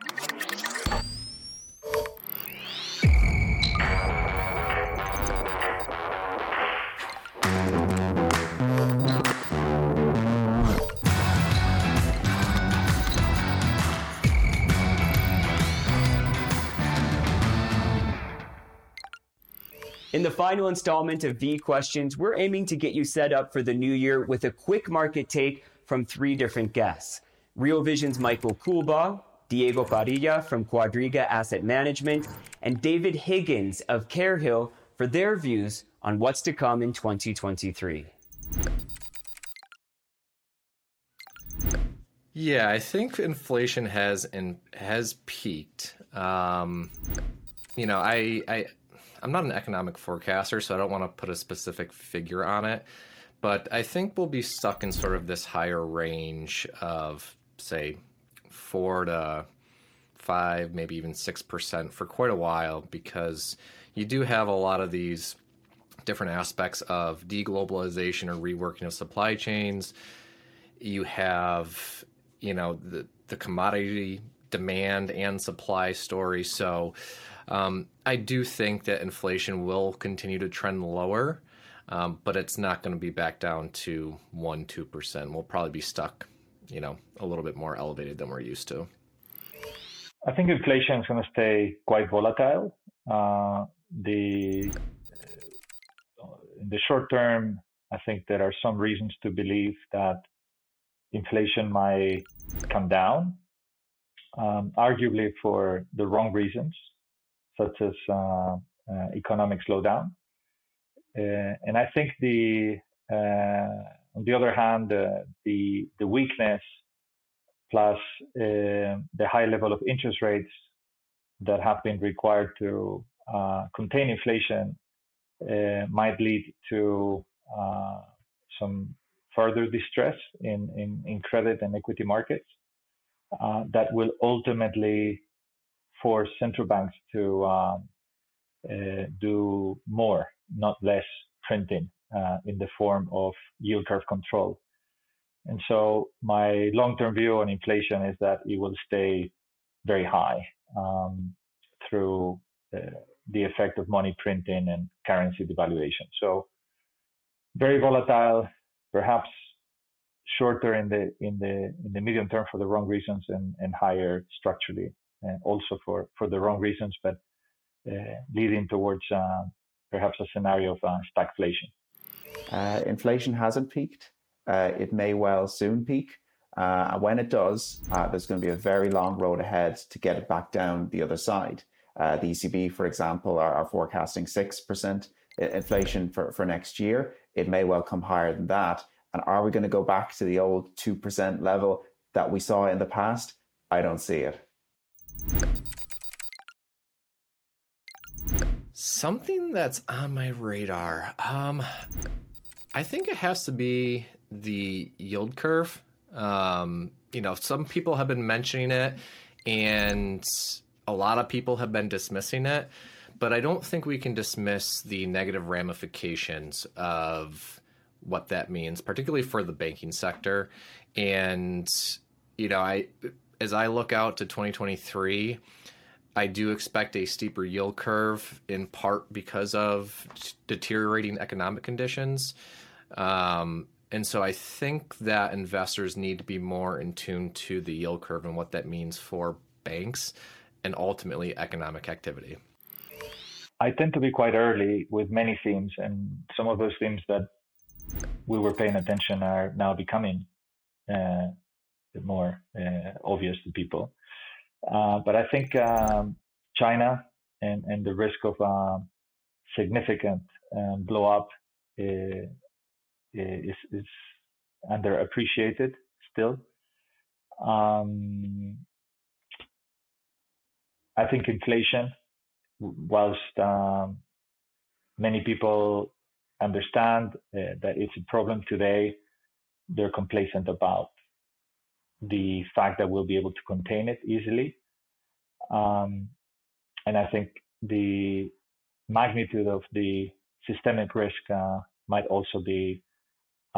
In the final installment of V Questions, we're aiming to get you set up for the new year with a quick market take from three different guests. Real Vision's Michael Coolbaugh, Diego Parrilla from Quadriga Asset Management, and David Higgins of Carehill for their views on what's to come in 2023. Yeah, I think inflation has and has peaked. Um, you know, I, I I'm not an economic forecaster, so I don't want to put a specific figure on it. But I think we'll be stuck in sort of this higher range of, say, four to five, maybe even six percent for quite a while because you do have a lot of these different aspects of deglobalization or reworking of supply chains. You have, you know, the the commodity demand and supply story. So um, I do think that inflation will continue to trend lower, um, but it's not going to be back down to one two percent. We'll probably be stuck, you know, a little bit more elevated than we're used to. I think inflation is going to stay quite volatile. Uh, the in the short term, I think there are some reasons to believe that inflation might come down, um, arguably for the wrong reasons, such as uh, uh, economic slowdown. Uh, and I think the uh, on the other hand, the the weakness plus uh, the high level of interest rates that have been required to uh, contain inflation uh, might lead to uh, some further distress in, in, in, credit and equity markets uh, that will ultimately force central banks to uh, do more, not less printing in the form of yield curve control. And so my long-term view on inflation is that it will stay very high um, through uh, the effect of money printing and currency devaluation. So very volatile, perhaps shorter in the in the in the medium term for the wrong reasons and, and higher structurally and also for for the wrong reasons, but uh, leading towards uh, perhaps a scenario of uh, stagflation. Uh, inflation hasn't peaked uh, it may well soon peak. Uh, and when it does, uh, there's going to be a very long road ahead to get it back down the other side. Uh, the ECB, for example, are, are forecasting 6% inflation for, for next year. It may well come higher than that. And are we going to go back to the old 2% level that we saw in the past? I don't see it. Something that's on my radar. Um, I think it has to be the yield curve. Um, you know, some people have been mentioning it, and a lot of people have been dismissing it. But I don't think we can dismiss the negative ramifications of what that means, particularly for the banking sector. And you know, I as I look out to 2023, I do expect a steeper yield curve in part because of deteriorating economic conditions. Um, and so I think that investors need to be more in tune to the yield curve and what that means for banks and ultimately economic activity. I tend to be quite early with many themes, and some of those themes that we were paying attention are now becoming uh, more uh, obvious to people. Uh, but I think um, China and, and the risk of a significant um, blow up uh, is, is underappreciated still. Um, I think inflation, whilst um, many people understand uh, that it's a problem today, they're complacent about the fact that we'll be able to contain it easily. Um, and I think the magnitude of the systemic risk uh, might also be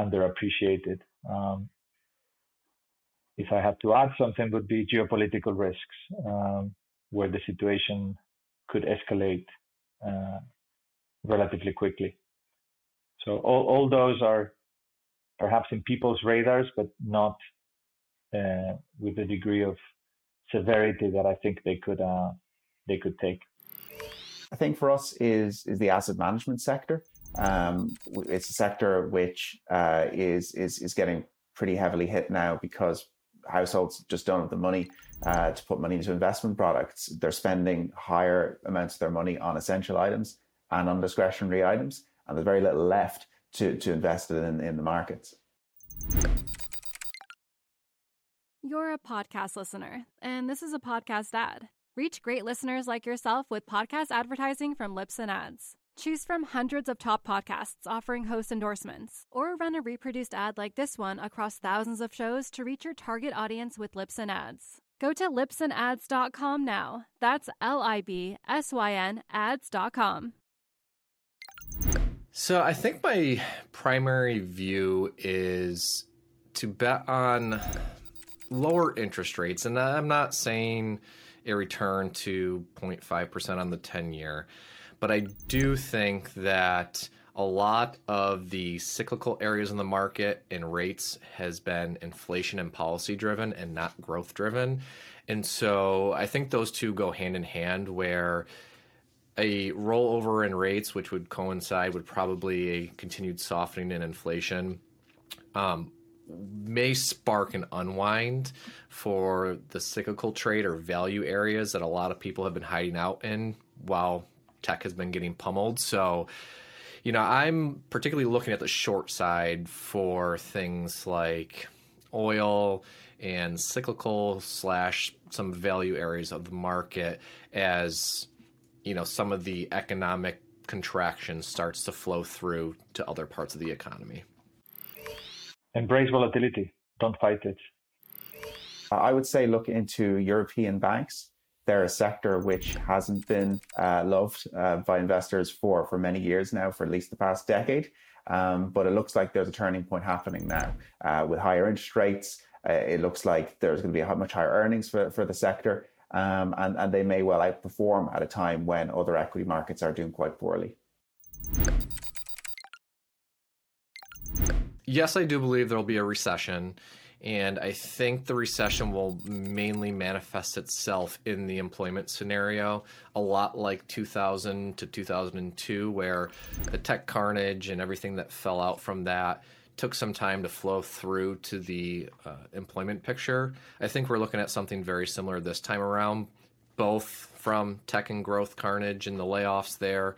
underappreciated. Um, if I had to add something, would be geopolitical risks, um, where the situation could escalate uh, relatively quickly. So all, all those are perhaps in people's radars, but not uh, with the degree of severity that I think they could uh, they could take. I think for us is is the asset management sector. Um, it's a sector which uh, is is is getting pretty heavily hit now because households just don't have the money uh, to put money into investment products. They're spending higher amounts of their money on essential items and on discretionary items, and there's very little left to to invest in in the markets. You're a podcast listener, and this is a podcast ad. Reach great listeners like yourself with podcast advertising from Libsyn Ads. Choose from hundreds of top podcasts offering host endorsements, or run a reproduced ad like this one across thousands of shows to reach your target audience with Libsyn Ads. Go to libsynads.com now. That's L I B S Y N ads.com. So I think my primary view is to bet on lower interest rates. And I'm not saying a return to 0.5% on the 10 year. But I do think that a lot of the cyclical areas in the market and rates has been inflation and policy driven and not growth driven. And so I think those two go hand in hand where a rollover in rates, which would coincide with probably a continued softening in inflation, um, may spark an unwind for the cyclical trade or value areas that a lot of people have been hiding out in while tech has been getting pummeled. So, you know, I'm particularly looking at the short side for things like oil and cyclical slash some value areas of the market as you know some of the economic contraction starts to flow through to other parts of the economy embrace volatility. Don't fight it. I would say look into European banks. They're a sector which hasn't been uh, loved uh, by investors for, for many years now, for at least the past decade. Um, but it looks like there's a turning point happening now uh, with higher interest rates. Uh, it looks like there's going to be a much higher earnings for, for the sector, um, and, and they may well outperform at a time when other equity markets are doing quite poorly. yes, I do believe there will be a recession. And I think the recession will mainly manifest itself in the employment scenario, a lot like 2000 to 2002, where the tech carnage and everything that fell out from that took some time to flow through to the uh, employment picture. I think we're looking at something very similar this time around, both from tech and growth carnage and the layoffs there,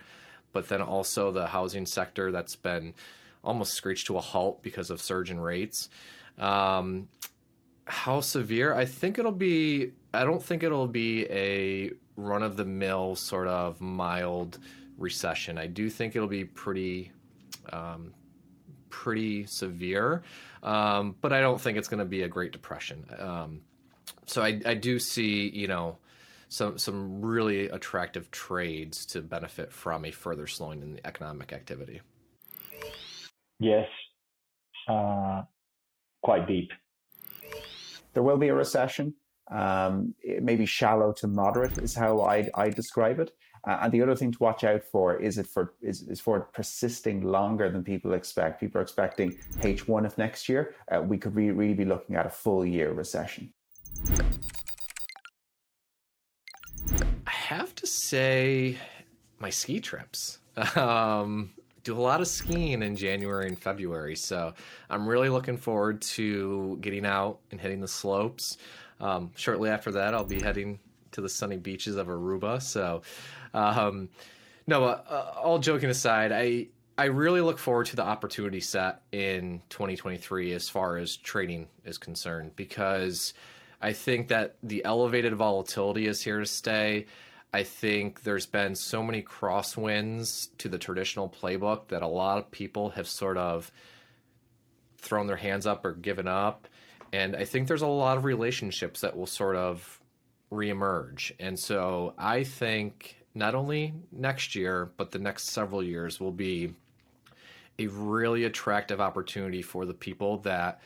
but then also the housing sector that's been almost screeched to a halt because of surge in rates. Um, how severe? I think it'll be. I don't think it'll be a run of the mill sort of mild recession. I do think it'll be pretty, um, pretty severe, um, but I don't think it's going to be a Great Depression. Um, so I, I do see, you know, some some really attractive trades to benefit from a further slowing in the economic activity yes, uh, quite deep. There will be a recession. Um, maybe shallow to moderate is how I, I describe it. Uh, and the other thing to watch out for is it for is, is for persisting longer than people expect. People are expecting H1 of next year. Uh, we could re- really be looking at a full year recession. I have to say, my ski trips. Um, do a lot of skiing in January and February. So I'm really looking forward to getting out and hitting the slopes. Um, shortly after that, I'll be heading to the sunny beaches of Aruba. So, um, no, uh, uh, all joking aside, I I really look forward to the opportunity set in 2023 as far as trading is concerned because I think that the elevated volatility is here to stay. I think there's been so many crosswinds to the traditional playbook that a lot of people have sort of thrown their hands up or given up. And I think there's a lot of relationships that will sort of reemerge. And so I think not only next year, but the next several years will be a really attractive opportunity for the people that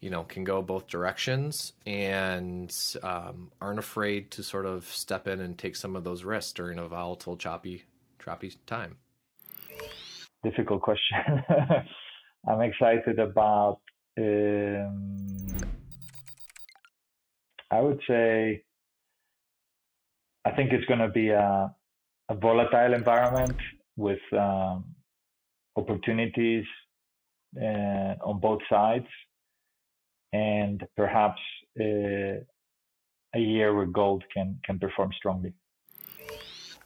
you know can go both directions and um, aren't afraid to sort of step in and take some of those risks during a volatile, choppy, choppy time. Difficult question. I'm excited about. Um, I would say. I think it's going to be a, a volatile environment with um, opportunities uh, on both sides and perhaps uh, a year where gold can can perform strongly.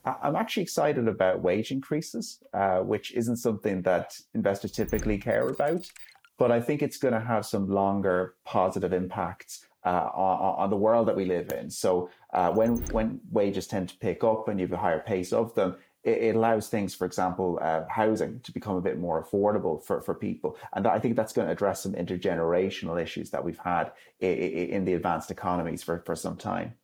I'm actually excited about wage increases, uh, which isn't something that investors typically care about, but I think it's going to have some longer positive impacts uh, on, on, the world that we live in. So uh, when when wages tend to pick up and you have a higher pace of them, it allows things, for example, uh, housing to become a bit more affordable for, for people. And I think that's going to address some intergenerational issues that we've had in, in the advanced economies for, for some time.